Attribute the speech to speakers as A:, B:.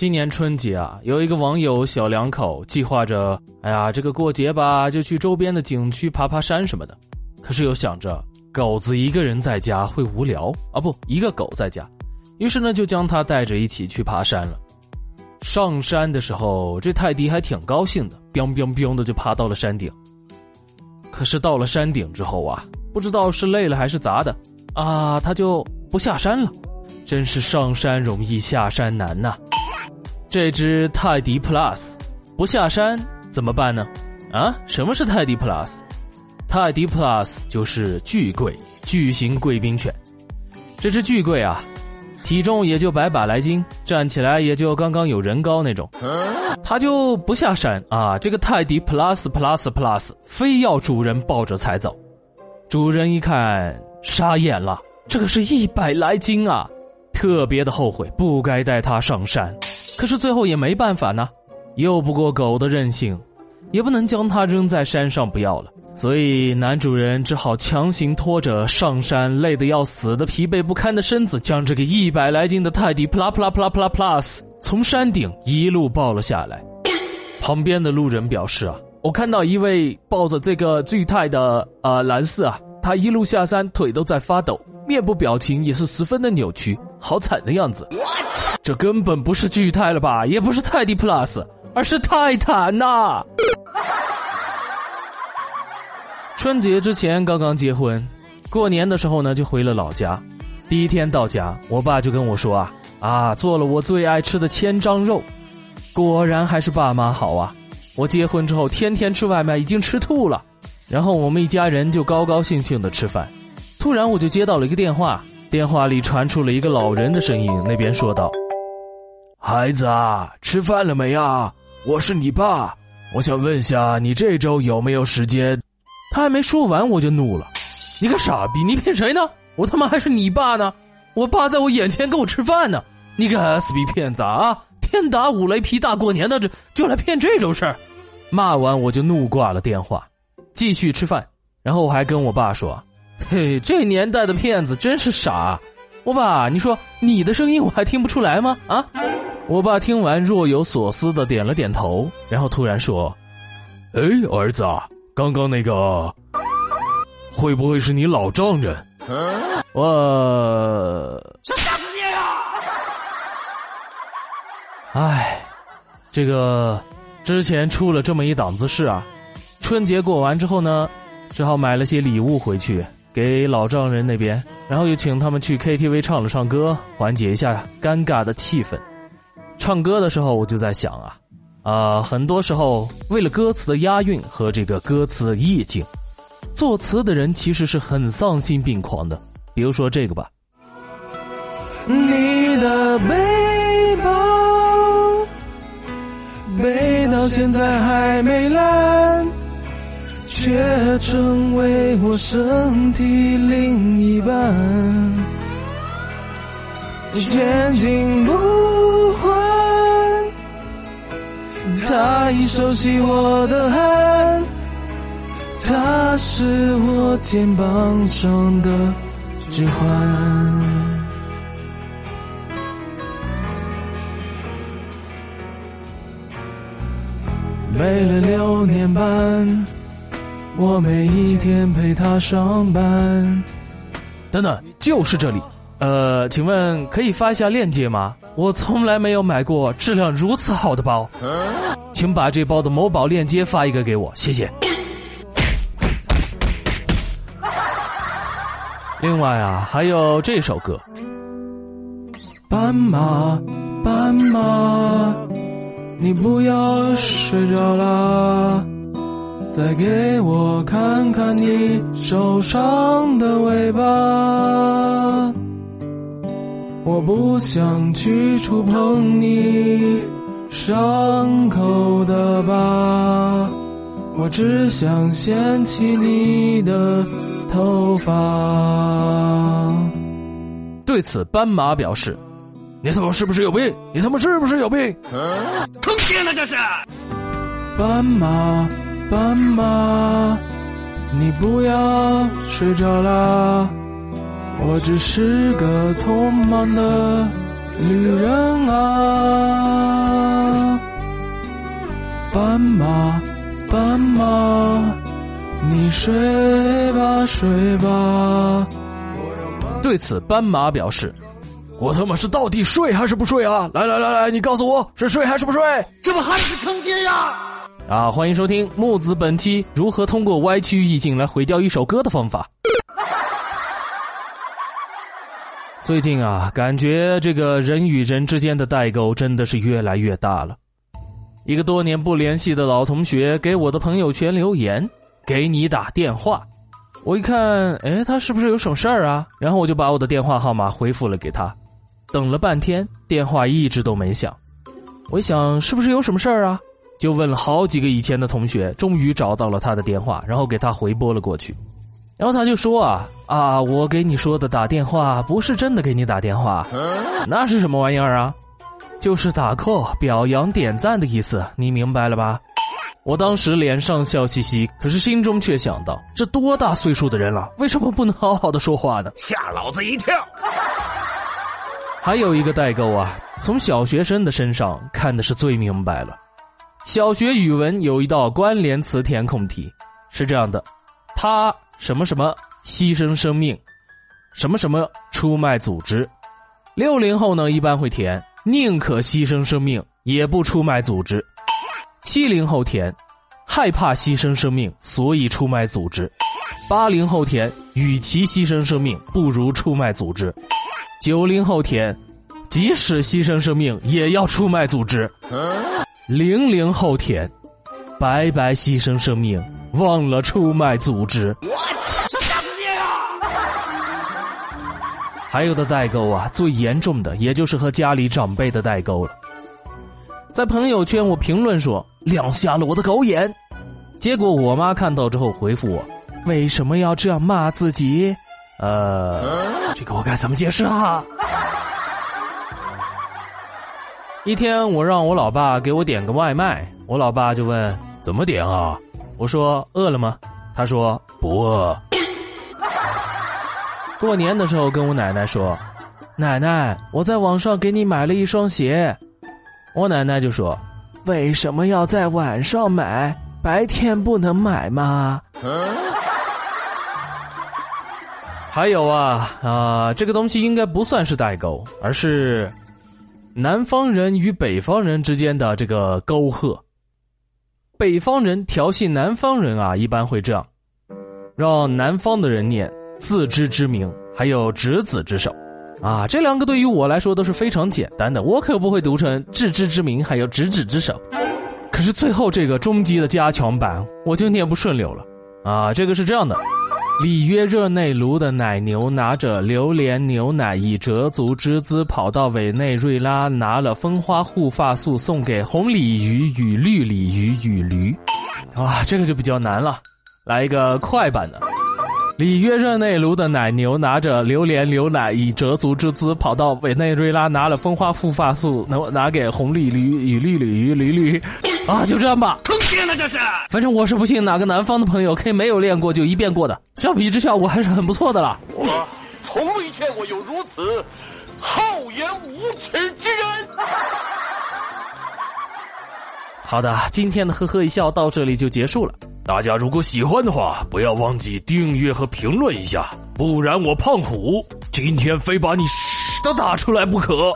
A: 今年春节啊，有一个网友小两口计划着，哎呀，这个过节吧，就去周边的景区爬爬山什么的。可是又想着狗子一个人在家会无聊啊，不，一个狗在家，于是呢就将他带着一起去爬山了。上山的时候，这泰迪还挺高兴的，biang biang biang 的就爬到了山顶。可是到了山顶之后啊，不知道是累了还是咋的，啊，他就不下山了。真是上山容易下山难呐！这只泰迪 Plus 不下山怎么办呢？啊，什么是泰迪 Plus？泰迪 Plus 就是巨贵巨型贵宾犬。这只巨贵啊，体重也就百把来斤，站起来也就刚刚有人高那种。它就不下山啊！这个泰迪 Plus Plus Plus 非要主人抱着才走。主人一看傻眼了，这个是一百来斤啊！特别的后悔，不该带它上山，可是最后也没办法呢，拗不过狗的任性，也不能将它扔在山上不要了，所以男主人只好强行拖着上山累得要死的疲惫不堪的身子，将这个一百来斤的泰迪 plus plus plus 从山顶一路抱了下来。旁边的路人表示啊，我看到一位抱着这个巨泰的呃蓝色啊，他一路下山腿都在发抖。面部表情也是十分的扭曲，好惨的样子。这根本不是巨泰了吧，也不是泰迪 Plus，而是泰坦呐！春节之前刚刚结婚，过年的时候呢就回了老家。第一天到家，我爸就跟我说啊啊，做了我最爱吃的千张肉，果然还是爸妈好啊！我结婚之后天天吃外卖，已经吃吐了。然后我们一家人就高高兴兴的吃饭。突然，我就接到了一个电话，电话里传出了一个老人的声音，那边说道：“
B: 孩子啊，吃饭了没啊？我是你爸，我想问一下你这周有没有时间。”
A: 他还没说完，我就怒了：“你个傻逼，你骗谁呢？我他妈还是你爸呢！我爸在我眼前跟我吃饭呢！你个 S B 骗子啊！天打五雷劈，大过年的这就来骗这种事儿！”骂完我就怒挂了电话，继续吃饭。然后我还跟我爸说。嘿，这年代的骗子真是傻！我爸，你说你的声音我还听不出来吗？啊！我爸听完若有所思的点了点头，然后突然说：“
B: 哎，儿子，刚刚那个会不会是你老丈人？”
A: 我想打死你啊！哎，这个之前出了这么一档子事啊，春节过完之后呢，只好买了些礼物回去。给老丈人那边，然后又请他们去 KTV 唱了唱歌，缓解一下尴尬的气氛。唱歌的时候，我就在想啊，啊，很多时候为了歌词的押韵和这个歌词的意境，作词的人其实是很丧心病狂的。比如说这个吧，
C: 你的背包背到现在还没烂。却成为我身体另一半，前进不换，他已熟悉我的汗，他是我肩膀上的指环，背了六年半。我每一天陪他上班。
A: 等等，就是这里。呃，请问可以发一下链接吗？我从来没有买过质量如此好的包，请把这包的某宝链接发一个给我，谢谢。另外啊，还有这首歌。
C: 斑马，斑马，你不要睡着啦。再给我看看你受伤的尾巴，我不想去触碰你伤口的疤，我只想掀起你的头发。
A: 对此，斑马表示：“你他妈是不是有病？你他妈是不是有病？
B: 坑爹呢这是！”
C: 斑马。斑马，你不要睡着啦，我只是个匆忙的旅人啊，斑马，斑马，你睡吧，睡吧。
A: 对此，斑马表示。
B: 我他妈是到底睡还是不睡啊？来来来来，你告诉我是睡还是不睡？
D: 这不还是坑爹呀！
A: 啊，欢迎收听木子本期如何通过歪曲意境来毁掉一首歌的方法。最近啊，感觉这个人与人之间的代沟真的是越来越大了。一个多年不联系的老同学给我的朋友圈留言：“给你打电话。”我一看，哎，他是不是有什么事儿啊？然后我就把我的电话号码回复了给他。等了半天，电话一直都没响。我一想，是不是有什么事儿啊？就问了好几个以前的同学，终于找到了他的电话，然后给他回拨了过去。然后他就说啊啊，我给你说的打电话不是真的给你打电话，那是什么玩意儿啊？就是打 call 表扬点赞的意思，你明白了吧？我当时脸上笑嘻嘻，可是心中却想到，这多大岁数的人了，为什么不能好好的说话呢？
D: 吓老子一跳！
A: 还有一个代沟啊，从小学生的身上看的是最明白了。小学语文有一道关联词填空题，是这样的：他什么什么牺牲生命，什么什么出卖组织。六零后呢一般会填宁可牺牲生命也不出卖组织。七零后填害怕牺牲生命所以出卖组织。八零后填与其牺牲生命不如出卖组织。九零后填，即使牺牲生命也要出卖组织。零零后填，白白牺牲生命，忘了出卖组织。还有的代沟啊，最严重的也就是和家里长辈的代沟了。在朋友圈我评论说亮瞎了我的狗眼，结果我妈看到之后回复我：为什么要这样骂自己？呃，这个我该怎么解释啊？一天，我让我老爸给我点个外卖，我老爸就问怎么点啊？我说饿了吗？他说不饿。过年的时候跟我奶奶说，奶奶，我在网上给你买了一双鞋，我奶奶就说，为什么要在晚上买？白天不能买吗？还有啊啊，这个东西应该不算是代沟，而是南方人与北方人之间的这个沟壑。北方人调戏南方人啊，一般会这样，让南方的人念自知之明，还有执子之手，啊，这两个对于我来说都是非常简单的，我可不会读成自知之明，还有执子之手。可是最后这个终极的加强版，我就念不顺溜了，啊，这个是这样的。里约热内卢的奶牛拿着榴莲牛奶，以折足之姿跑到委内瑞拉，拿了蜂花护发素送给红鲤鱼与绿鲤鱼与驴。啊，这个就比较难了，来一个快版的。里约热内卢的奶牛拿着榴莲牛奶，以折足之姿跑到委内瑞拉，拿了蜂花护发素，能拿给红鲤鱼与绿鲤鱼驴驴。啊，就这样吧。
D: 坑爹呢，这是。
A: 反正我是不信哪个南方的朋友可以没有练过就一遍过的。相比之下，我还是很不错的啦。
D: 我从未见过有如此厚颜无耻之人。
A: 好的，今天的呵呵一笑到这里就结束了。
B: 大家如果喜欢的话，不要忘记订阅和评论一下，不然我胖虎今天非把你屎都打出来不可。